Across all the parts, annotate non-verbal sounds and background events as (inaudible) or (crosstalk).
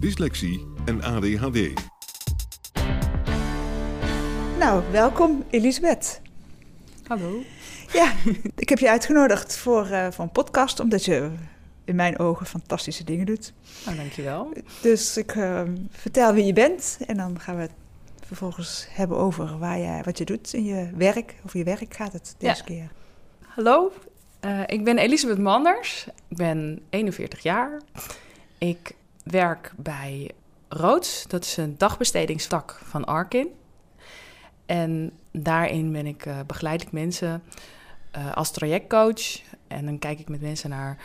dyslexie en ADHD. Nou, welkom Elisabeth. Hallo. Ja, ik heb je uitgenodigd voor, eh, voor een podcast, omdat je in mijn ogen fantastische dingen doet. Nou, dankjewel. Dus ik eh, vertel wie je bent en dan gaan we het vervolgens hebben over waar je, wat je doet in je werk. Over je werk gaat het deze Ja. keer. Hallo, eh, ik ben Elisabeth Manders. Ik ben 41 jaar. Ik werk bij Roods. Dat is een dagbestedingstak van Arkin. En daarin ben ik, eh, begeleid ik mensen eh, als trajectcoach. En dan kijk ik met mensen naar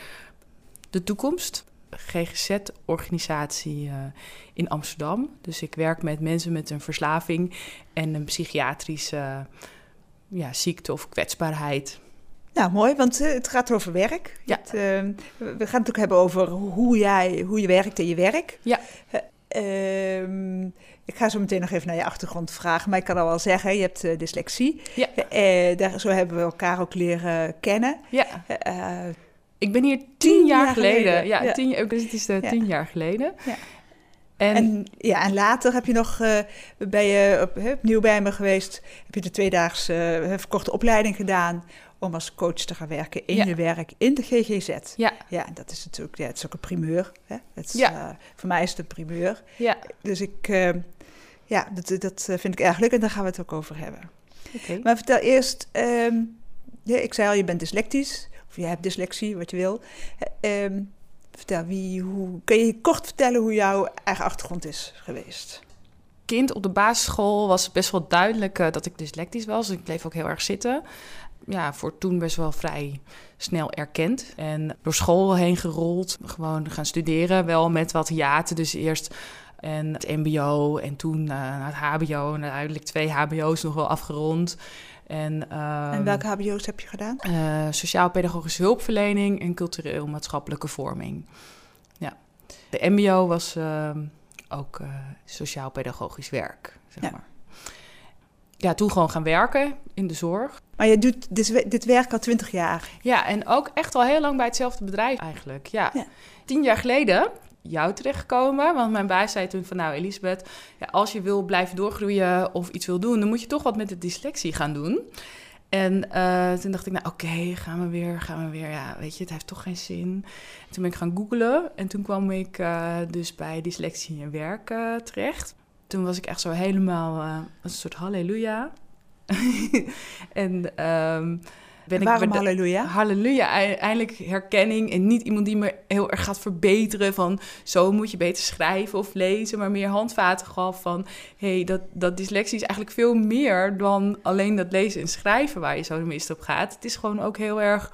de toekomst. GGZ-organisatie eh, in Amsterdam. Dus ik werk met mensen met een verslaving en een psychiatrische ja, ziekte of kwetsbaarheid. Nou, mooi, want eh, het gaat over werk. Ja. Het, eh, we gaan het ook hebben over hoe, jij, hoe je werkt in je werk. Ja. Eh, ehm, ik ga zo meteen nog even naar je achtergrond vragen, maar ik kan al wel zeggen, je hebt dyslexie. Ja. Daar, zo hebben we elkaar ook leren kennen. Ja, ik ben hier tien, Tien jaar, jaar geleden. geleden, Ja, ja. Tien, jaar- dus het is Ja. tien jaar geleden. Ja. En, En, ja, en later heb je nog, eh, ben je op, opnieuw bij me geweest, heb je de tweedaagse verkorte opleiding gedaan om als coach te gaan werken in Ja. je werk in de GGZ. ja, Ja, en dat is natuurlijk, ja, het is ook een primeur. Hè? Het is, Ja. eh, voor mij is het een primeur. ja. Dus ik, eh, ja, dat, dat eh, vind ik erg leuk en daar gaan we het ook over hebben. Oké. Maar vertel eerst, ehm, ja, ik zei al, je bent dyslectisch, of je hebt dyslexie, wat je wil. Ehm, vertel, wie, hoe, kun je kort vertellen hoe jouw eigen achtergrond is geweest? Kind op de basisschool was best wel duidelijk dat ik dyslectisch was. Ik bleef ook heel erg zitten. Ja, voor toen best wel vrij snel erkend. En door school heen gerold. Gewoon gaan studeren. Wel met wat hiaten. Dus eerst en het mbo en toen eh, het hbo. En uiteindelijk twee hbo's nog wel afgerond. En, en ehm, welke hbo's heb je gedaan? Eh, sociaal-pedagogische hulpverlening en cultureel-maatschappelijke vorming. Ja. De MBO was ehm, ook eh, sociaal-pedagogisch werk, zeg Ja. maar. Ja, toen gewoon gaan werken in de zorg. Maar je doet dit, dit werk al twintig jaar. Ja, en ook echt al heel lang bij hetzelfde bedrijf eigenlijk. Ja. Ja. Tien jaar geleden jou terechtgekomen, want mijn baas zei toen van nou Elisabeth, ja, als je wil blijven doorgroeien of iets wil doen, dan moet je toch wat met de dyslexie gaan doen. En eh, toen dacht ik, nou oké, gaan we weer, gaan we weer. Ja, weet je, het heeft toch geen zin. En toen ben ik gaan googlen en toen kwam ik eh, dus bij dyslexie en werk eh, terecht. Toen was ik echt zo helemaal een soort halleluja. (laughs) en ehm, ben ik Waarom halleluja? Halleluja, ei- eindelijk herkenning. En niet iemand die me heel erg gaat verbeteren van zo moet je beter schrijven of lezen, maar meer handvaten gaf van hé, hey, dat, dat dyslexie is eigenlijk veel meer dan alleen dat lezen en schrijven waar je zo mist op gaat. Het is gewoon ook heel erg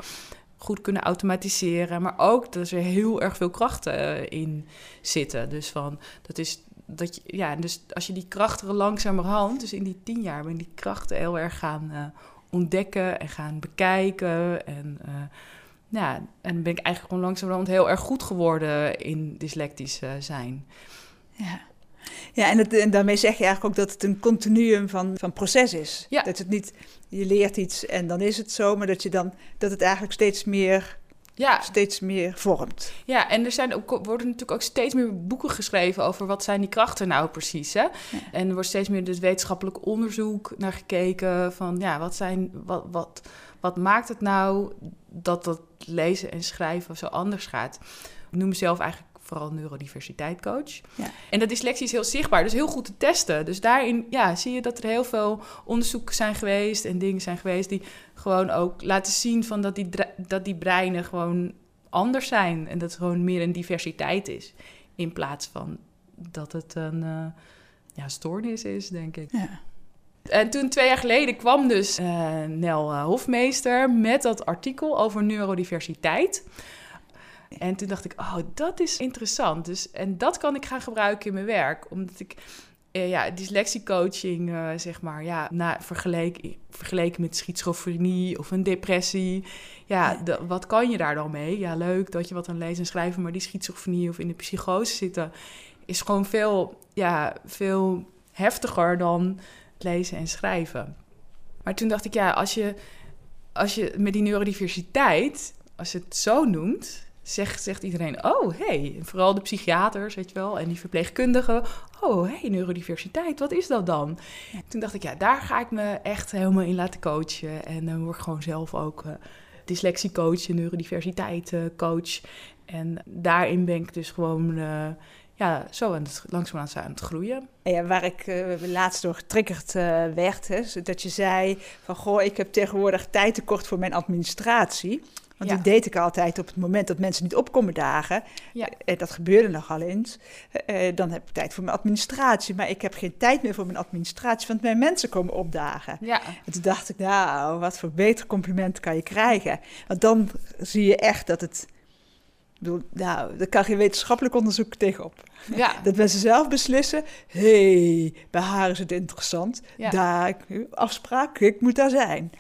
goed kunnen automatiseren, maar ook dat er heel erg veel krachten eh, in zitten. Dus van dat is dat je, ja, dus als je die krachten langzamerhand, dus in die tien jaar ben ik die krachten heel erg gaan eh, ontdekken en gaan bekijken. En, eh, ja, en ben ik eigenlijk gewoon langzamerhand heel erg goed geworden in dyslectisch eh, zijn. Ja, ja en, het, en daarmee zeg je eigenlijk ook dat het een continuum van, van proces is. Ja. Dat het niet, je leert iets en dan is het zo, maar dat, je dan, dat het eigenlijk steeds meer, Ja, steeds meer vormt. ja, en er zijn ook, worden natuurlijk ook steeds meer boeken geschreven over wat zijn die krachten nou precies. Hè? En er wordt steeds meer dus wetenschappelijk onderzoek naar gekeken van ja, wat zijn, wat, wat, wat maakt het nou dat dat lezen en schrijven zo anders gaat? Ik noem mezelf eigenlijk vooral neurodiversiteitcoach. Ja. En dat dyslexie is heel zichtbaar, dus heel goed te testen. Dus daarin ja, zie je dat er heel veel onderzoeken zijn geweest en dingen zijn geweest die gewoon ook laten zien van dat die, dat die breinen gewoon anders zijn. En dat het gewoon meer een diversiteit is. In plaats van dat het een uh, ja, stoornis is, denk ik. Ja. En toen twee jaar geleden kwam dus uh, Nel uh, Hofmeester met dat artikel over neurodiversiteit. En toen dacht ik, oh, dat is interessant. Dus, en dat kan ik gaan gebruiken in mijn werk. Omdat ik uh, ja, dyslexiecoaching, uh, zeg maar, ja, na, vergeleken, vergeleken met schizofrenie of een depressie. Ja, Ja. de- wat kan je daar dan mee? Ja, leuk dat je wat aan lezen en schrijven, maar die schizofrenie of in de psychose zitten is gewoon veel, ja, veel heftiger dan lezen en schrijven. Maar toen dacht ik, ja, als je, als je met die neurodiversiteit, als je het zo noemt, zegt, zegt iedereen, oh, hey, vooral de psychiaters, weet je wel, en die verpleegkundigen, oh, hey, neurodiversiteit, wat is dat dan? Toen dacht ik, ja, daar ga ik me echt helemaal in laten coachen. En dan word ik gewoon zelf ook eh dyslexiecoach, neurodiversiteit-coach. En daarin ben ik dus gewoon, eh, ja, zo aan het, langzaam aan het groeien. En Ja, waar ik eh, laatst door getriggerd werd, hè, dat je zei van goh, ik heb tegenwoordig tijd tekort voor mijn administratie. Want Ja. die deed ik altijd op het moment dat mensen niet opkomen dagen. Ja. Eh, dat gebeurde nogal eens. Eh, eh, dan heb ik tijd voor mijn administratie. Maar ik heb geen tijd meer voor mijn administratie, want mijn mensen komen opdagen. Ja, En toen dacht ik, nou, wat voor beter compliment kan je krijgen? Want dan zie je echt dat het... Ik bedoel, nou, daar kan geen wetenschappelijk onderzoek tegenop. ja. (laughs) Dat mensen zelf beslissen, hé, hey, bij haar is het interessant. Ja. Daar, afspraak, ik moet daar zijn.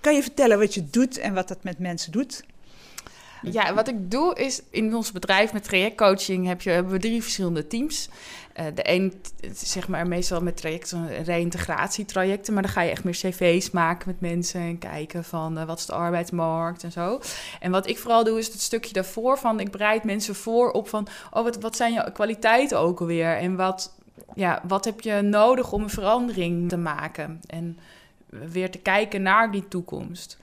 Kan je vertellen wat je doet en wat dat met mensen doet? Ja, wat ik doe is in ons bedrijf met trajectcoaching heb je, hebben we drie verschillende teams. Eh, de een zeg maar meestal met trajecten, reïntegratietrajecten, maar dan ga je echt meer cv's maken met mensen en kijken van eh, wat is de arbeidsmarkt en zo. En wat ik vooral doe is het stukje daarvoor van ik bereid mensen voor op van oh wat, wat zijn jouw kwaliteiten ook alweer en wat, ja, wat heb je nodig om een verandering te maken en weer te kijken naar die toekomst.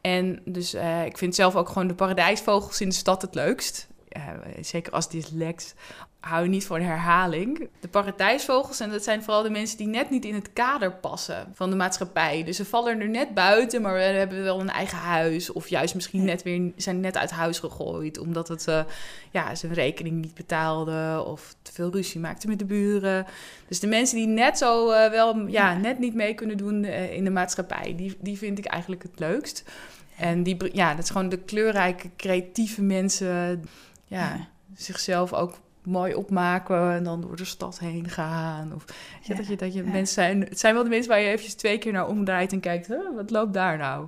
En dus eh, ik vind zelf ook gewoon de paradijsvogels in de stad het leukst. Eh, zeker als dyslex hou je niet voor een herhaling. De paradijsvogels, en dat zijn vooral de mensen die net niet in het kader passen van de maatschappij. Dus ze vallen er net buiten, maar we hebben wel een eigen huis. Of juist misschien net weer zijn net uit huis gegooid, omdat het eh, ja, zijn rekening niet betaalde of te veel ruzie maakte met de buren. Dus de mensen die net zo eh, wel ja, net niet mee kunnen doen eh, in de maatschappij, die, die vind ik eigenlijk het leukst. En die, ja, dat is gewoon de kleurrijke, creatieve mensen, ja, Ja. zichzelf ook mooi opmaken en dan door de stad heen gaan. Of Ja, dat je, dat je ja. mensen zijn, het zijn wel de mensen waar je eventjes twee keer naar omdraait en kijkt, wat loopt daar nou?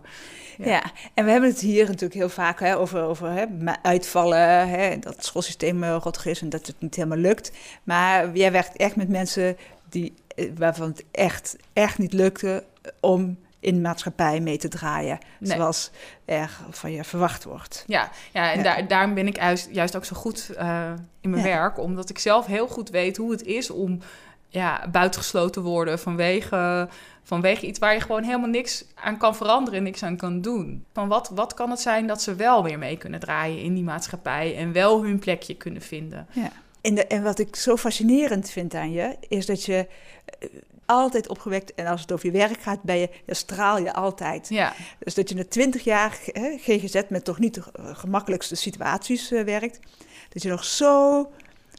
Ja. Ja. en we hebben het hier natuurlijk heel vaak hè, over, over hè, uitvallen, hè, dat het schoolsysteem eh, rottig is en dat het niet helemaal lukt. Maar jij werkt echt met mensen die, eh, waarvan het echt, echt niet lukte om in de maatschappij mee te draaien, Nee. zoals er van je verwacht wordt. Ja, ja en Ja. Daar, daarom ben ik juist, juist ook zo goed eh, in mijn Ja. werk. Omdat ik zelf heel goed weet hoe het is om ja, buitengesloten te worden vanwege, vanwege iets waar je gewoon helemaal niks aan kan veranderen en niks aan kan doen. Van wat, wat kan het zijn dat ze wel weer mee kunnen draaien in die maatschappij en wel hun plekje kunnen vinden? En, de, en wat ik zo fascinerend vind aan je, is dat je eh, altijd opgewekt, en als het over je werk gaat, ben je, dan straal je altijd. Ja, Dus dat je na twintig jaar hè, GGZ met toch niet de eh, gemakkelijkste situaties eh, werkt, dat je nog zo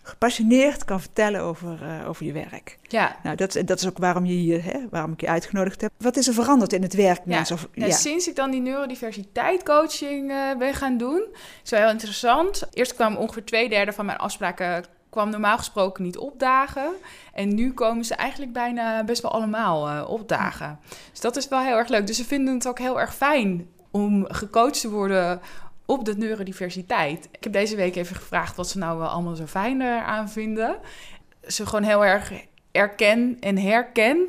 gepassioneerd kan vertellen over, eh, over je werk. ja. Nou, dat, dat is ook waarom, je hier, hè, waarom ik je uitgenodigd heb. Wat is er veranderd in het werk, Ja, mensen? Of, Nou, Sinds ik dan die neurodiversiteit coaching ben gaan doen, is wel heel interessant. Eerst kwam ongeveer twee derde van mijn afspraken kwam normaal gesproken niet opdagen. En nu komen ze eigenlijk bijna best wel allemaal eh, opdagen. Dus dat is wel heel erg leuk. Dus ze vinden het ook heel erg fijn om gecoacht te worden op de neurodiversiteit. Ik heb deze week even gevraagd wat ze nou wel allemaal zo fijn aan vinden. Ze gewoon heel erg erken en herken.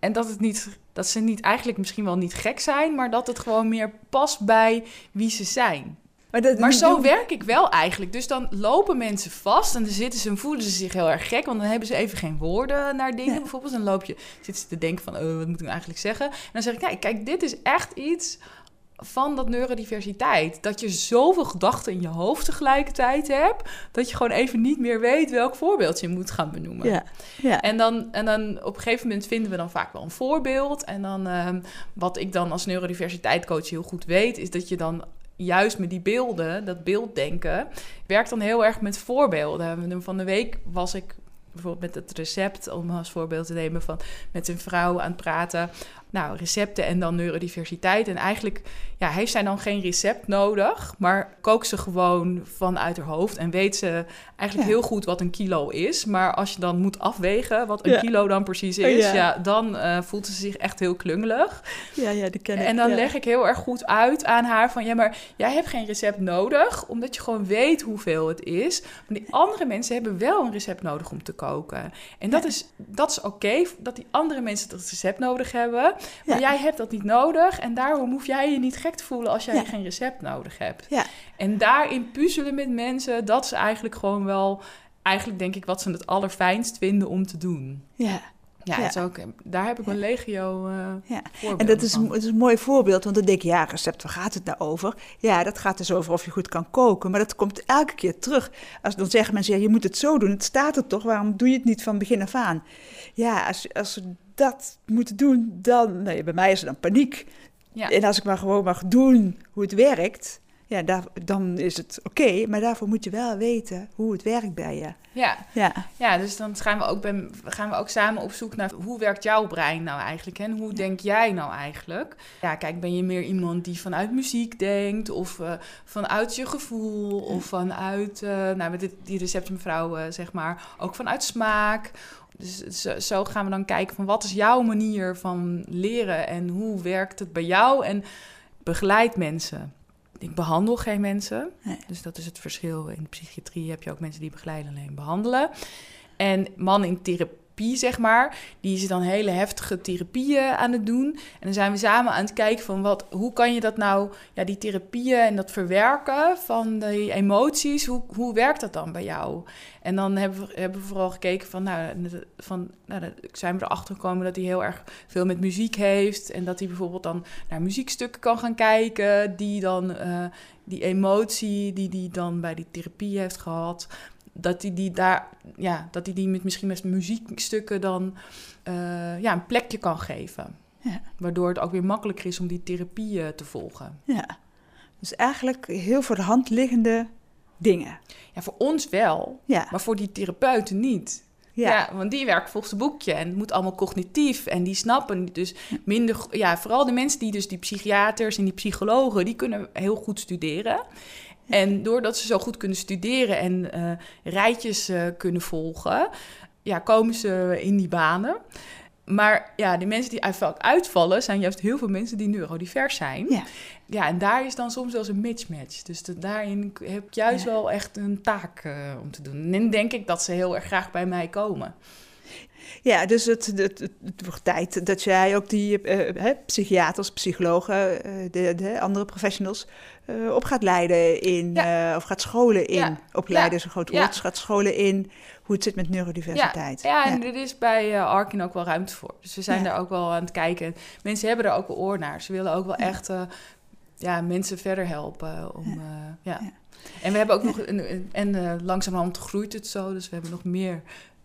En dat, het niet, dat ze niet eigenlijk misschien wel niet gek zijn, maar dat het gewoon meer past bij wie ze zijn. Maar, dat, Maar zo werk ik wel eigenlijk. Dus dan lopen mensen vast en dan zitten ze en voelen ze zich heel erg gek. Want dan hebben ze even geen woorden naar dingen Ja. bijvoorbeeld. Dan loop je, zitten ze te denken van, oh, wat moet ik nou eigenlijk zeggen? En dan zeg ik, kijk, kijk, dit is echt iets van dat neurodiversiteit. Dat je zoveel gedachten in je hoofd tegelijkertijd hebt, dat je gewoon even niet meer weet welk voorbeeld je moet gaan benoemen. Ja, ja. En, dan, en dan op een gegeven moment vinden we dan vaak wel een voorbeeld. En dan, ehm, wat ik dan als neurodiversiteitscoach heel goed weet, is dat je dan juist met die beelden, dat beelddenken, werkt dan heel erg met voorbeelden. Van de week was ik bijvoorbeeld met het recept, om als voorbeeld te nemen van met een vrouw aan het praten nou, recepten en dan neurodiversiteit. En eigenlijk ja, heeft zij dan geen recept nodig, maar kookt ze gewoon vanuit haar hoofd en weet ze eigenlijk heel goed wat een kilo is. Maar als je dan moet afwegen wat een kilo dan precies oh, is, ja. dan uh, voelt ze zich echt heel klungelig. Ja, ja, die ken ik. En dan leg ik heel erg goed uit aan haar van ja, maar jij hebt geen recept nodig, omdat je gewoon weet hoeveel het is. Maar die andere mensen hebben wel een recept nodig om te koken. En dat is, dat is oké, dat die andere mensen het recept nodig hebben. Maar jij hebt dat niet nodig en daarom hoef jij je niet gek te voelen als jij geen recept nodig hebt. Ja. En daarin puzzelen met mensen, dat is eigenlijk gewoon wel, eigenlijk denk ik wat ze het allerfijnst vinden om te doen. Ja. Ja, ja. Is ook, daar heb ik een legio uh, ja. En dat is, het is een mooi voorbeeld, want dan denk je, ja, recept, waar gaat het nou over? Ja, dat gaat dus over of je goed kan koken, maar dat komt elke keer terug. Als dan zeggen mensen, ja, je moet het zo doen, het staat er toch, waarom doe je het niet van begin af aan? Ja, als, als ze dat moeten doen, dan, nee, bij mij is er dan paniek. Ja. En als ik maar gewoon mag doen hoe het werkt, ja, daar, dan is het oké. maar daarvoor moet je wel weten hoe het werkt bij je. Ja, ja. ja dus dan gaan we, ook bij, gaan we ook samen op zoek naar hoe werkt jouw brein nou eigenlijk en hoe denk jij nou eigenlijk? Ja, kijk, ben je meer iemand die vanuit muziek denkt of uh, vanuit je gevoel of vanuit, uh, nou met die receptmevrouw uh, zeg maar, ook vanuit smaak dus zo gaan we dan kijken van wat is jouw manier van leren en hoe werkt het bij jou en begeleid mensen. Ik behandel geen mensen, dus dat is het verschil. In de psychiatrie heb je ook mensen die begeleiden alleen behandelen. En man in therapie zeg maar. Die is dan hele heftige therapieën aan het doen. En dan zijn we samen aan het kijken van wat, hoe kan je dat nou, ja, die therapieën en dat verwerken van die emoties, hoe, hoe werkt dat dan bij jou? En dan hebben we, hebben vooral gekeken van, nou, van, nou, zijn we erachter gekomen dat hij heel erg veel met muziek heeft. En dat hij bijvoorbeeld dan naar muziekstukken kan gaan kijken, die dan uh, die emotie die hij dan bij die therapie heeft gehad, dat hij die daar, ja, dat hij die met misschien met muziekstukken dan uh, ja, een plekje kan geven. Ja. Waardoor het ook weer makkelijker is om die therapieën te volgen. Ja, dus eigenlijk heel voor de hand liggende dingen. Ja, voor ons wel, ja. maar voor die therapeuten niet. Ja. ja. want die werken volgens het boekje en het moet allemaal cognitief en die snappen dus minder. Ja, vooral de mensen die dus die psychiaters en die psychologen, die kunnen heel goed studeren. En doordat ze zo goed kunnen studeren en uh, rijtjes uh, kunnen volgen, ja, komen ze in die banen. Maar ja, de mensen die uitvallen, zijn juist heel veel mensen die neurodivers zijn. Ja, ja en daar is dan soms wel eens een mismatch. Dus daarin heb ik juist wel echt een taak uh, om te doen. En denk ik dat ze heel erg graag bij mij komen. Ja, dus het, het, het, wordt tijd dat jij ook die uh, psychiaters, psychologen, uh, de, de, andere professionals uh, op gaat leiden in, of gaat scholen in, ja. opleiden is een groot woord, gaat scholen in hoe het zit met neurodiversiteit. Ja, en er is bij Arkin ook wel ruimte voor. Dus we zijn daar ook wel aan het kijken. Mensen hebben er ook wel oor naar. Ze willen ook wel echt ja, mensen verder helpen. Om, ja. En we hebben ook nog, en, en langzamerhand groeit het zo, dus we hebben nog meer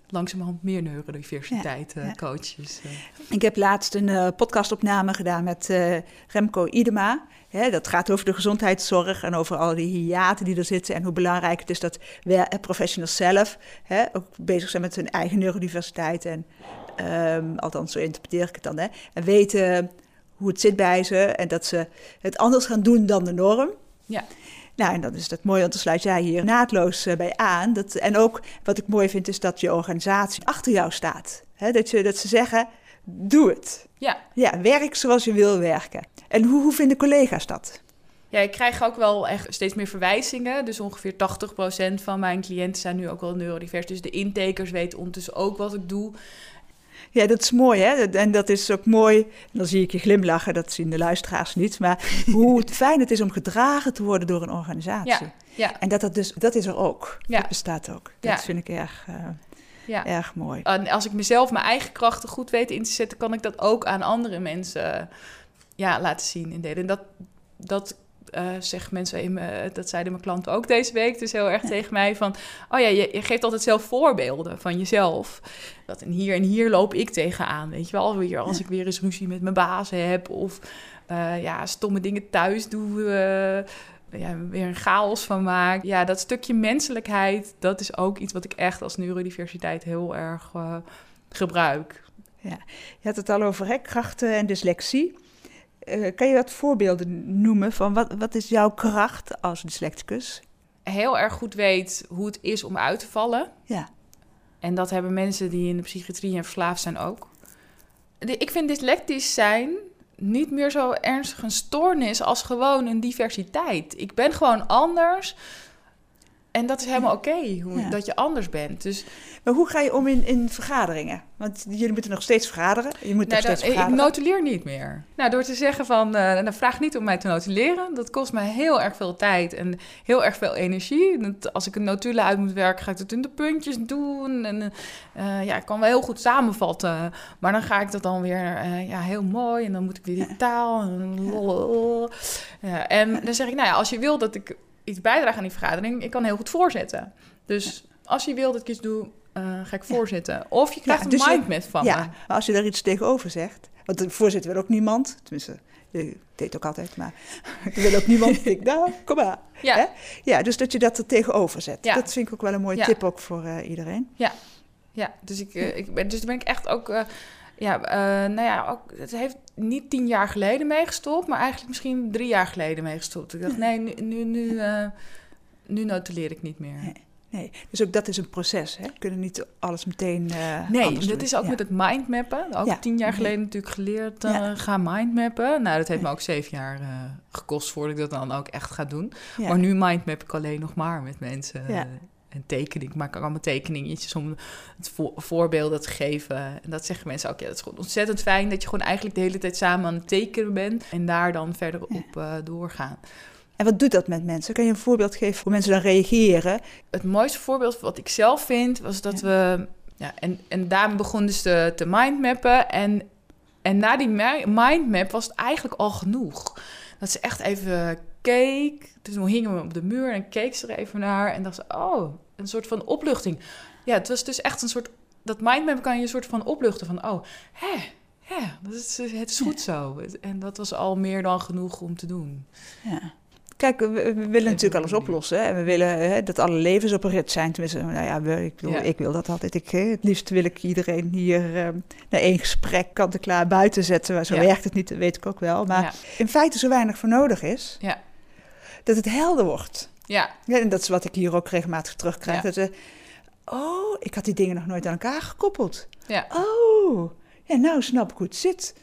langzamerhand meer neurodiversiteit ja, coaches. Eh. Ik heb laatst een uh, podcastopname gedaan met uh, Remco Idema. Hè, dat gaat over de gezondheidszorg en over al die hiaten die er zitten en hoe belangrijk het is dat we professionals zelf hè, ook bezig zijn met hun eigen neurodiversiteit. En um, althans, zo interpreteer ik het dan. Hè, en weten hoe het zit bij ze en dat ze het anders gaan doen dan de norm. Ja. Nou, en dan is dat mooi, want dan sluit jij hier naadloos eh, bij aan. Dat, en ook wat ik mooi vind, is dat je organisatie achter jou staat. dat, je, dat ze zeggen, doe het. Ja. Ja, werk zoals je wil werken. En hoe, hoe vinden collega's dat? Ja, ik krijg ook wel echt steeds meer verwijzingen. Dus ongeveer 80% van mijn cliënten zijn nu ook wel neurodivers. Dus de intakers weten ondertussen ook wat ik doe. Ja, dat is mooi, hè? En dat is ook mooi. En dan zie ik je glimlachen, dat zien de luisteraars niet. Maar (laughs) hoe fijn het is om gedragen te worden door een organisatie. Ja, ja. En dat, dat, dus, dat is er ook. Ja. Dat bestaat ook. Dat ja. vind ik erg, uh, ja. erg mooi. En als ik mezelf mijn eigen krachten goed weet in te zetten, kan ik dat ook aan andere mensen ja, laten zien in delen. En dat, dat uh, zeggen mensen, in me, dat zeiden mijn klanten ook deze week, dus heel erg tegen mij van, oh ja, je, je, geeft altijd zelf voorbeelden van jezelf. Dat en hier en hier loop ik tegenaan, weet je wel, weer als ik weer eens ruzie met mijn baas heb of uh, ja, stomme dingen thuis doe. Uh, ja, weer een chaos van maak. Ja, dat stukje menselijkheid, dat is ook iets wat ik echt als neurodiversiteit heel erg gebruik. Ja, je had het al over hè, krachten en dyslexie. Uh, kan je wat voorbeelden noemen van wat, wat is jouw kracht als dyslecticus? Heel erg goed weet hoe het is om uit te vallen. Ja. En dat hebben mensen die in de psychiatrie en verslaafd zijn ook. ik vind dyslectisch zijn niet meer zo ernstig een stoornis als gewoon een diversiteit. Ik ben gewoon anders en dat is helemaal oké, okay, dat je anders bent. Dus... Maar hoe ga je om in, in vergaderingen? Want jullie moeten nog steeds vergaderen. Je moet nog steeds vergaderen. Ik notuleer niet meer. Nou, door te zeggen van, uh, nou, vraag niet om mij te notuleren. Dat kost mij heel erg veel tijd en heel erg veel energie. Als ik een notulen uit moet werken, ga ik dat in de puntjes doen. En uh, ja, ik kan wel heel goed samenvatten. Maar dan ga ik dat dan weer uh, ja, heel mooi. En dan moet ik weer die taal. En, ja. en dan zeg ik, nou ja, als je wil dat ik iets bijdragen aan die vergadering, ik kan heel goed voorzitten. Dus als je wil dat ik iets doe, uh, ga ik voorzitten. Of je krijgt een dus mindmap van ja, me. maar als je daar iets tegenover zegt... Want de voorzitter wil ook niemand, tenminste, ik deed ook altijd, maar (laughs) ik wil ook niemand. (laughs) ik, nou, kom maar. Ja. Hè? ja, dus dat je dat er tegenover zet. Ja. Dat vind ik ook wel een mooie tip ook voor uh, iedereen. Ja, ja dus, ik, uh, ik ben, dus ben ik echt ook... Uh, ja, nou ja, ook, het heeft niet tien jaar geleden meegestopt, maar eigenlijk misschien drie jaar geleden meegestopt. Ik dacht, (laughs) nee, nu, nu, nu, uh, nu notuleer ik niet meer. Nee, nee, dus ook dat is een proces. Hè? We kunnen niet alles meteen. Uh, nee, dat is ook met het mindmappen. Ook tien jaar geleden natuurlijk geleerd uh, ja. ga mindmappen. Nou, dat heeft me ook zeven jaar gekost voordat ik dat dan ook echt ga doen. Maar nu mindmap ik alleen nog maar met mensen en tekening. Ik maak allemaal tekeningetjes om het voorbeelden te geven. En dat zeggen mensen ook. Ja, dat is gewoon ontzettend fijn dat je gewoon eigenlijk de hele tijd samen aan het tekenen bent. En daar dan verder op uh, doorgaan. En wat doet dat met mensen? Kan je een voorbeeld geven hoe mensen dan reageren? Het mooiste voorbeeld wat ik zelf vind, was dat we... Ja, en, en daarmee begon dus te, te mindmappen. En, en na die mindmap was het eigenlijk al genoeg. Dat ze echt even keek. Dus toen hingen we op de muur en keek ze er even naar. En dacht ze, oh, een soort van opluchting. Ja, het was dus echt een soort... Dat mindmap kan je een soort van opluchten van... Oh, hè, hè, dat is, het is goed zo. En dat was al meer dan genoeg om te doen. Ja. Kijk, we, willen natuurlijk alles oplossen. En we willen hè, dat alle levens op een rit zijn. Tenminste, nou ja, ik, wil, ik wil dat altijd. Ik, het liefst wil ik iedereen hier uh, naar één gesprek kant-en-klaar buiten zetten. Maar zo werkt het niet, dat weet ik ook wel. Maar in feite zo weinig voor nodig is. Ja. Dat het helder wordt. Ja. ja. En dat is wat ik hier ook regelmatig terugkrijg. Dat ze, oh, ik had die dingen nog nooit aan elkaar gekoppeld. Ja. Oh, ja, nou snap ik hoe het zit.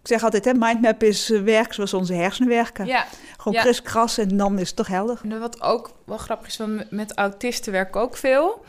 Ik zeg altijd, hè, mindmap is uh, werk zoals onze hersenen werken. Ja. Gewoon ja. kriskras en dan is het toch helder. En wat ook wel grappig is, met autisten werk ik ook veel.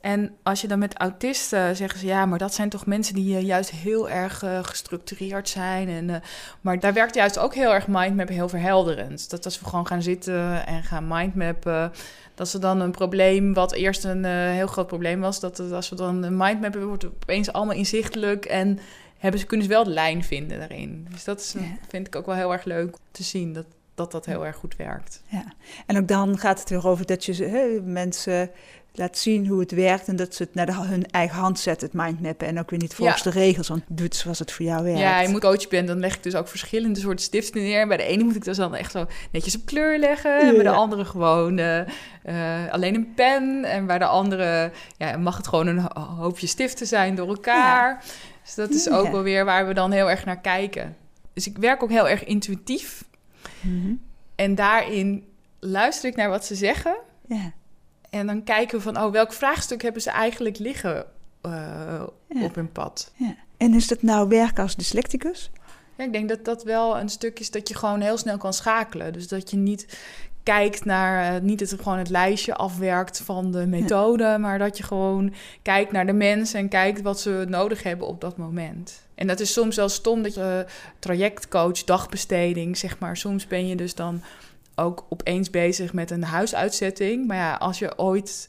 En als je dan met autisten zeggen ze ja, maar dat zijn toch mensen die uh, juist heel erg uh, gestructureerd zijn. En, uh, maar daar werkt juist ook heel erg mindmap heel verhelderend. Dat als we gewoon gaan zitten en gaan mindmappen, dat ze dan een probleem, wat eerst een heel groot probleem was, dat als we dan een mindmappen, wordt het opeens allemaal inzichtelijk en hebben ze, kunnen ze wel de lijn vinden daarin. Dus dat is, vind ik ook wel heel erg leuk te zien, dat dat, dat heel erg goed werkt. Ja, en ook dan gaat het weer over dat je hè, mensen laat zien hoe het werkt en dat ze het naar de, hun eigen hand zetten, het mindmappen. En ook weer niet volgens de regels, want doet zoals het voor jou werkt. Ja, je moet coach bent, dan leg ik dus ook verschillende soorten stiften neer. Bij de ene moet ik dus dan echt zo netjes op kleur leggen. En bij de andere gewoon uh, alleen een pen. En bij de andere ja, mag het gewoon een hoopje stiften zijn door elkaar. Dus dat is ook wel weer waar we dan heel erg naar kijken. Dus ik werk ook heel erg intuïtief. Mhm. En daarin luister ik naar wat ze zeggen. Ja. En dan kijken we van, oh, welk vraagstuk hebben ze eigenlijk liggen uh, op hun pad? Ja. En is dat nou werken als dyslecticus? Ja, ik denk dat dat wel een stuk is dat je gewoon heel snel kan schakelen. Dus dat je niet kijkt naar, uh, niet het, gewoon het lijstje afwerkt van de methode, maar dat je gewoon kijkt naar de mensen en kijkt wat ze nodig hebben op dat moment. En dat is soms wel stom dat je trajectcoach, dagbesteding, zeg maar, soms ben je dus dan ook opeens bezig met een huisuitzetting. Maar ja, als je ooit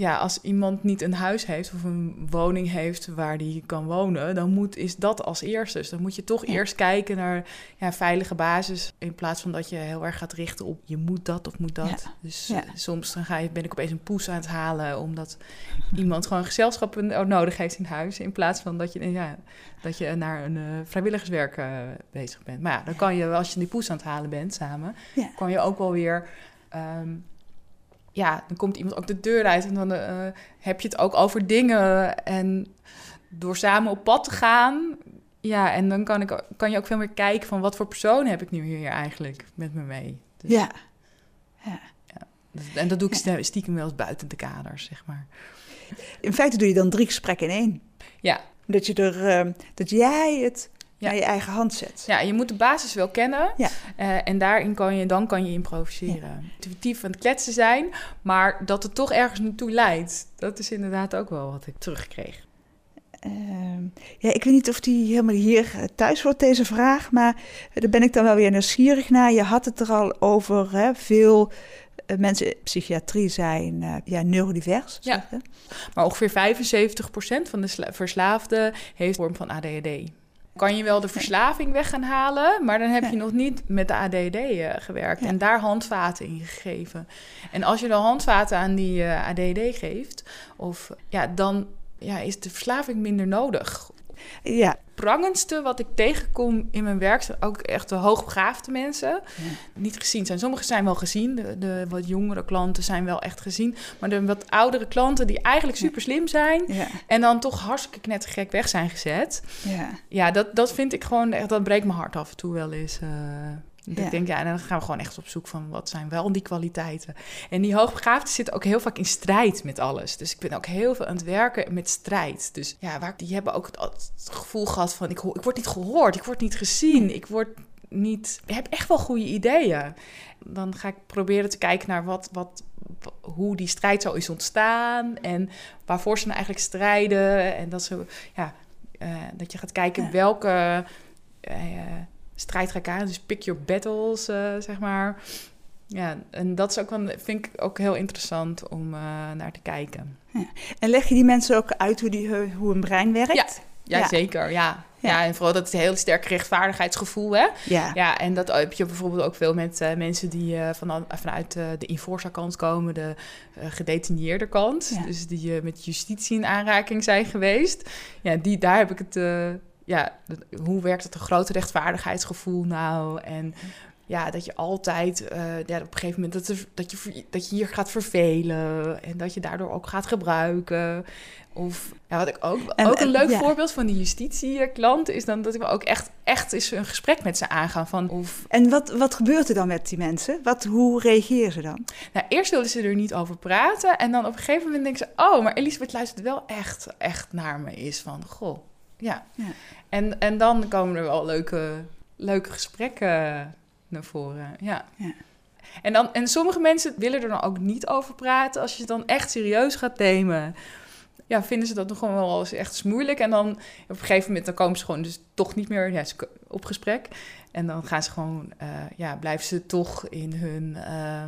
ja, als iemand niet een huis heeft of een woning heeft waar die kan wonen, dan moet, is dat als eerste. Dus dan moet je toch Ja. eerst kijken naar ja, veilige basis. In plaats van dat je heel erg gaat richten op je moet dat of moet dat. Ja. Dus Ja. eh, soms dan ga je, ben ik opeens een poes aan het halen omdat iemand gewoon gezelschap no- nodig heeft in huis. In plaats van dat je, ja, dat je naar een eh, vrijwilligerswerk eh, bezig bent. Maar ja, dan kan je, als je die poes aan het halen bent samen, kan je ook wel weer. ehm, ja, dan komt iemand ook de deur uit en dan eh, heb je het ook over dingen. En door samen op pad te gaan, ja, en dan kan, ik, kan je ook veel meer kijken van wat voor persoon heb ik nu hier eigenlijk met me mee. Dus, Ja. En dat doe ik stiekem wel eens buiten de kaders, zeg maar. In feite doe je dan drie gesprekken in één. Ja. Dat, je er, ehm, dat jij het Ja. naar je eigen hand zet. Ja, je moet de basis wel kennen. Ja. Eh, en daarin kan je, dan kan je improviseren. Intuïtief aan het kletsen zijn, maar dat het toch ergens naartoe leidt. Dat is inderdaad ook wel wat ik terugkreeg. Ehm, ja, ik weet niet of die helemaal hier eh, thuis wordt, deze vraag. Maar eh, daar ben ik dan wel weer nieuwsgierig naar. Je had het er al over. Hè? Veel mensen in psychiatrie zijn ja, neurodivers. Ja. Maar ongeveer 75% van de sla- verslaafden heeft een vorm van ADHD. Kan je wel de verslaving weg gaan halen, maar dan heb je nog niet met de ADHD eh, gewerkt en daar handvaten in gegeven. En als je dan handvaten aan die eh, ADHD geeft, of, ja, dan ja, is de verslaving minder nodig. Ja, prangendste wat ik tegenkom in mijn werk zijn ook echt de hoogbegaafde mensen. Niet gezien zijn. Sommigen zijn wel gezien. De, de wat jongere klanten zijn wel echt gezien. Maar de wat oudere klanten die eigenlijk super slim zijn. ja, En dan toch hartstikke knettergek weg zijn gezet. ja. Ja, dat, dat vind ik gewoon echt, dat breekt mijn hart af en toe wel eens. eh. Ja. Ik denk, ja, en dan gaan we gewoon echt op zoek van wat zijn wel die kwaliteiten. En die hoogbegaafden zitten ook heel vaak in strijd met alles. Dus ik ben ook heel veel aan het werken met strijd. Dus ja, waar, die hebben ook het, het gevoel gehad van, ik, ik word niet gehoord, ik word niet gezien, ik word niet... Ik heb echt wel goede ideeën. Dan ga ik proberen te kijken naar wat, wat, hoe die strijd zo is ontstaan en waarvoor ze nou eigenlijk strijden. En dat, ze, ja, eh, dat je gaat kijken Ja. welke eh, strijd aan. Dus pick your battles, eh, zeg maar. Ja, en dat is ook wel, vind ik ook heel interessant om eh, naar te kijken. En leg je die mensen ook uit hoe, die, hoe hun brein werkt? Ja. Ja, Ja. zeker. Ja. Ja. Ja. en vooral dat heel sterk rechtvaardigheidsgevoel, hè? Ja. Ja, en dat heb je bijvoorbeeld ook veel met eh, mensen die eh, van, vanuit eh, de Inforsa-kant komen, de eh gedetineerde kant. Ja. Dus die eh, met justitie in aanraking zijn geweest. Ja, die, daar heb ik het. Ja, dat- hoe werkt het een grote rechtvaardigheidsgevoel nou? En ja, dat je altijd eh, ja, op een gegeven moment dat, er, dat, je, dat je hier gaat vervelen en dat je daardoor ook gaat gebruiken. Of ja, wat ik ook, En- ook een en- leuk ja. voorbeeld van die justitieklant is dan dat ik ook echt, echt eens een gesprek met ze aangaan van of En wat, wat gebeurt er dan met die mensen? Wat, hoe reageren ze dan? Nou, eerst wilden ze er niet over praten. En dan op een gegeven moment denken ze... Oh, maar Elisabeth luistert wel echt, echt naar me. Is van, goh, ja. Ja. En, en dan komen er wel leuke, leuke gesprekken naar voren. Ja. Ja. En, dan, en sommige mensen willen er dan ook niet over praten. Als je het dan echt serieus gaat nemen... Ja, vinden ze dat nog gewoon wel eens echt moeilijk. En dan op een gegeven moment dan komen ze gewoon dus toch niet meer ja, op gesprek. En dan gaan ze gewoon, eh, ja, blijven ze toch in hun... eh,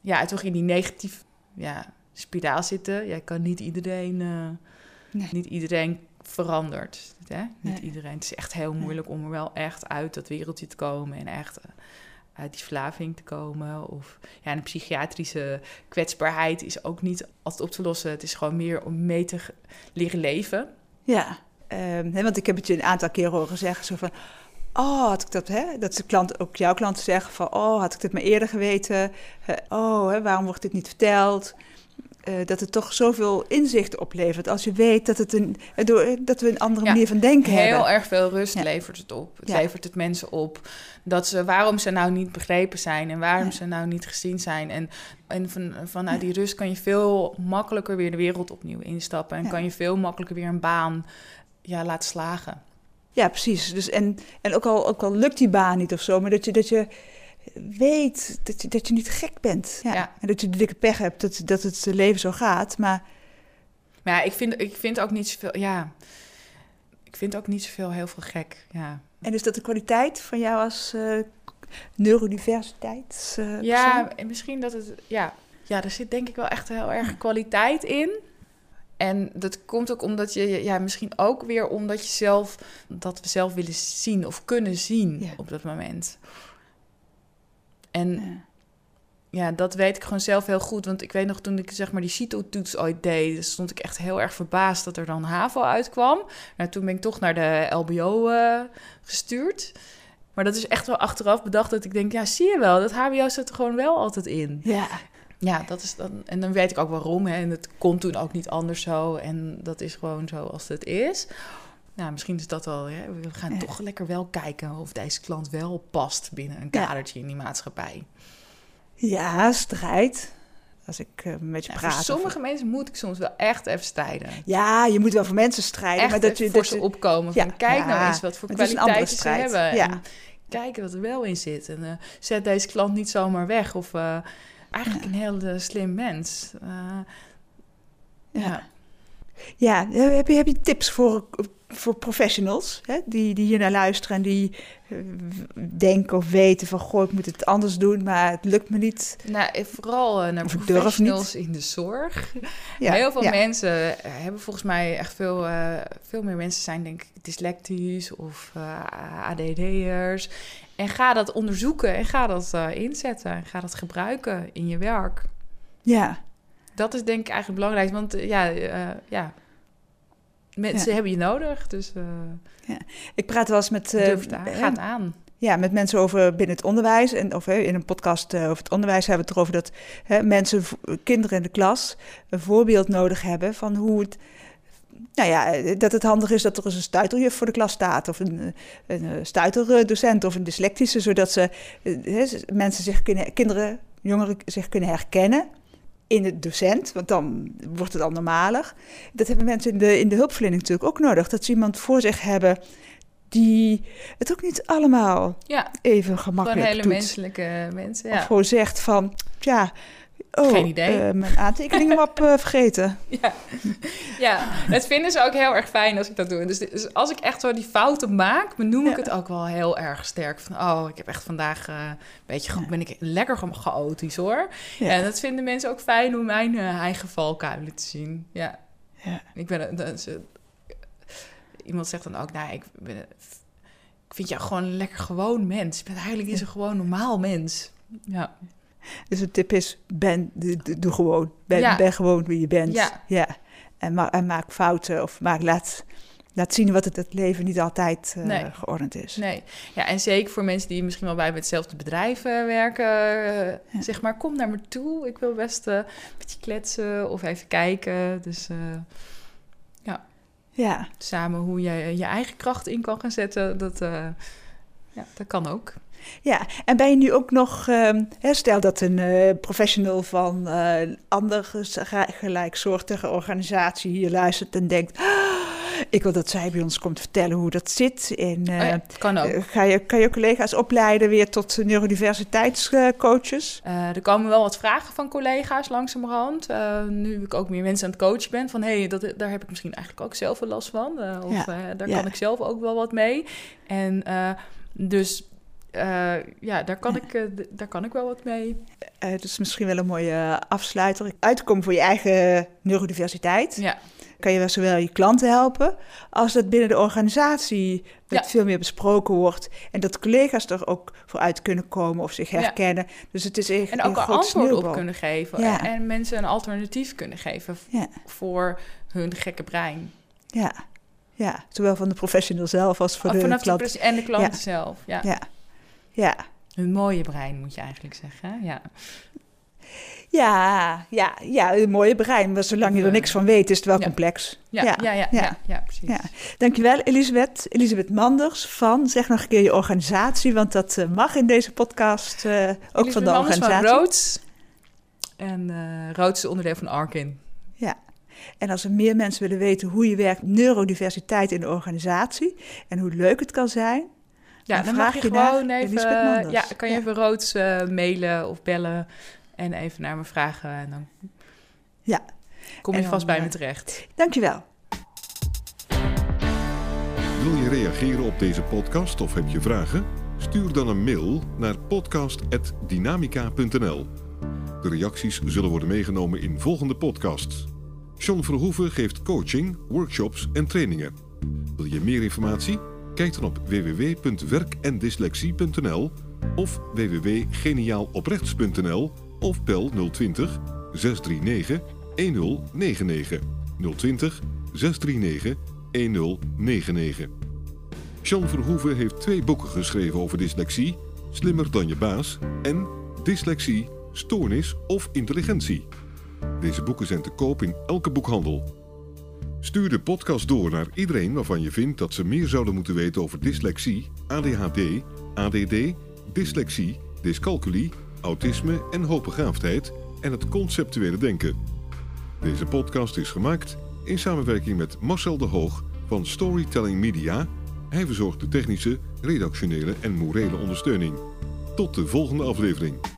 ja, toch in die negatief ja, spiraal zitten. Ja, kan niet iedereen, Nee. niet iedereen verandert. Hè? Niet Nee. iedereen. Het is echt heel moeilijk om er wel echt uit dat wereldje te komen en echt eh, uit die verslaving te komen. Of ja, een psychiatrische kwetsbaarheid is ook niet altijd op te lossen. Het is gewoon meer om mee te leren leven. Ja, hè, want ik heb het je een aantal keer horen zeggen, zo van... Oh, had ik dat, hè? Dat de klant, ook jouw klanten zeggen van... Oh, had ik dit maar eerder geweten? Oh, hè, waarom wordt dit niet verteld? Eh, dat het toch zoveel inzicht oplevert als je weet dat, het een, dat we een andere Ja, manier van denken Heel hebben. erg veel rust Ja. levert het op. Het Ja. levert het mensen op dat ze waarom ze nou niet begrepen zijn en waarom ze nou niet gezien zijn. En, en van, vanuit die rust kan je veel makkelijker weer de wereld opnieuw instappen en kan je veel makkelijker weer een baan ja, laten slagen. Ja, precies. Dus en en ook, al, ook al lukt die baan niet of zo, maar dat je, dat je weet dat je, dat je niet gek bent. Ja. Ja. En dat je de dikke pech hebt dat, dat het leven zo gaat. Maar Maar ja, ik vind, ik vind ook niet zoveel, ja, ik vind ook niet zoveel heel veel gek. Ja, En is dat de kwaliteit van jou als eh neurodiversiteit? ja en misschien dat het, ja, Ja, er zit denk ik wel echt heel erg kwaliteit in. En dat komt ook omdat je, ja, misschien ook weer omdat je zelf, dat we zelf willen zien of kunnen zien Ja. op dat moment. En Ja. ja, dat weet ik gewoon zelf heel goed. Want ik weet nog toen ik zeg maar die CITO-toets ooit deed, stond ik echt heel erg verbaasd dat er dan HAVO uitkwam. Nou, toen ben ik toch naar de LBO eh, gestuurd. Maar dat is echt wel achteraf bedacht dat ik denk, ja, zie je wel, dat HBO zit er gewoon wel altijd in. Ja, Ja, dat is dan. En dan weet ik ook waarom. Hè. En het kon toen ook niet anders zo. En dat is gewoon zo als het is. Nou, misschien is dat wel. Hè. We gaan Ja. toch lekker wel kijken of deze klant wel past binnen een kadertje in die maatschappij. ja strijd. Als ik eh, een beetje Ja, praat. voor sommige mensen moet ik soms wel echt even strijden. Ja, je moet wel voor mensen strijden. Echt maar dat je, voor dat ze opkomen. Van, kijk nou eens wat voor kwaliteiten ze hebben. ja. En kijken wat er wel in zit. En eh, zet deze klant niet zomaar weg. Of eh, eigenlijk een heel eh, slim mens. Eh, ja. Ja, heb je, heb je tips voor, voor professionals hè? Die, die hier naar luisteren en die eh, denken of weten van goh, ik moet het anders doen, maar het lukt me niet. Nou, eh, vooral eh, naar professionals in de zorg. (laughs) Ja, Heel veel ja. mensen hebben volgens mij echt veel, veel meer mensen zijn denk ik dyslectisch of ADD'ers. En ga dat onderzoeken en ga dat inzetten. En ga dat gebruiken in je werk. Ja, Dat is denk ik eigenlijk belangrijk, want ja, ja, mensen Ja. hebben je nodig. Dus eh ik praat wel eens met, eh, durf aan, hè, ga het aan. ja, met mensen over binnen het onderwijs. En, of in een podcast eh, over het onderwijs hebben we het erover dat hè, mensen, kinderen in de klas, een voorbeeld nodig hebben van hoe het. Nou ja, dat het handig is dat er eens een stuiteljuf voor de klas staat. Of een, een stuiterdocent of een dyslectische. Zodat ze, hè, ze- mensen zich kunnen, kinderen, jongeren zich kunnen herkennen in de docent. Want dan wordt het al normaler. Dat hebben mensen in de, in de hulpverlening natuurlijk ook nodig. Dat ze iemand voor zich hebben die het ook niet allemaal Ja, even gewoon gemakkelijk hele doet. menselijke mensen. Of Ja. gewoon zegt van, ja, oh, Geen idee. eh, mijn aantekeningenmap eh (laughs) vergeten. Ja. ja, dat vinden ze ook heel erg fijn als ik dat doe. Dus, dus als ik echt zo die fouten maak, benoem ik het ook wel heel erg sterk. Van, oh, ik heb echt vandaag eh, een beetje, Ja. ben ik lekker cha- chaotisch hoor. Ja. En dat vinden mensen ook fijn om mijn eigen valkuilen te zien. Ja, Ja. ik ben, dat is, eh, iemand zegt dan ook, nou, ik, ben, ik vind jou gewoon een lekker gewoon mens. Je bent eigenlijk is een gewoon normaal mens. Ja, Dus de tip is, ben, doe, gewoon. Ben, Ja. ben gewoon wie je bent. Ja. En, ma en maak fouten of maak, laat, laat zien wat het, het leven niet altijd eh, Nee. geordend is. Nee, ja, en zeker voor mensen die misschien wel bij hetzelfde bedrijf eh, werken, eh, Ja. zeg maar, kom naar me toe. Ik wil best een beetje kletsen of even kijken. Dus eh, Ja, samen hoe je je eigen kracht in kan gaan zetten, dat, ja, dat kan ook. Ja. En ben je nu ook nog, ehm, stel dat een eh, professional van eh andere ge- gelijksoortige organisatie hier luistert en denkt, "Ah, ik wil dat zij bij ons komt vertellen hoe dat zit. En, eh, Oh ja, kan ook. Eh, Ga je, kan je collega's opleiden weer tot neurodiversiteitscoaches? Eh, er komen wel wat vragen van collega's langzamerhand. Eh, nu ik ook meer mensen aan het coachen ben. Van hé, hey, dat, daar heb ik misschien eigenlijk ook zelf wel last van. Eh, of Ja, eh, daar ja. kan ik zelf ook wel wat mee. En eh, dus eh, ja, daar kan, Ik, eh, daar kan ik wel wat mee. Dat is misschien wel een mooie afsluiter. Uitkomen voor je eigen neurodiversiteit. Ja, Kan je wel zowel je klanten helpen, als dat binnen de organisatie Ja. veel meer besproken wordt. En dat collega's er ook voor uit kunnen komen of zich Ja. herkennen. Dus het is echt en ook een antwoord sneeuwbal. op kunnen geven. Ja. En, en mensen een alternatief kunnen geven voor hun gekke brein. Ja. ja, zowel van de professional zelf als voor de de klant. pres- en de klant zelf. Ja. Ja. Hun mooie brein moet je eigenlijk zeggen. Ja. Ja, ja, ja, een mooie brein. Maar zolang je er niks van weet, is het wel ja. complex. Ja, ja, ja, ja, ja. ja, precies. Ja. Dankjewel, Elisabeth. Elisabeth Manders van, zeg nog een keer je organisatie, want dat eh, mag in deze podcast, eh, ook Elisabeth van de Manders organisatie. Van Roots. En eh Roots is onderdeel van Arkin. Ja. En als er meer mensen willen weten hoe je werkt, neurodiversiteit in de organisatie en hoe leuk het kan zijn, Ja, Dan dan, vraag mag je gewoon even... Ja, kan je Ja. even Roots eh, mailen of bellen en even naar me vragen. En dan Ja. kom je dan, vast bij eh, me terecht. dankjewel. Wil je reageren op deze podcast of heb je vragen? Stuur dan een mail naar podcast.dynamica.nl. De reacties zullen worden meegenomen in volgende podcasts. John Verhoeven geeft coaching, workshops en trainingen. Wil je meer informatie? Kijk dan op www.werkendyslexie.nl of www.geniaaloprechts.nl of bel 020 639 1099 020 639 1099. Jean Verhoeven heeft twee boeken geschreven over dyslexie: Slimmer dan je baas en Dyslexie, Stoornis of Intelligentie. Deze boeken zijn te koop in elke boekhandel. Stuur de podcast door naar iedereen waarvan je vindt dat ze meer zouden moeten weten over dyslexie, ADHD, ADD, dyslexie, dyscalculie, autisme en hoogbegaafdheid en het conceptuele denken. Deze podcast is gemaakt in samenwerking met Marcel de Hoog van Storytelling Media. Hij verzorgt de technische, redactionele en morele ondersteuning. Tot de volgende aflevering.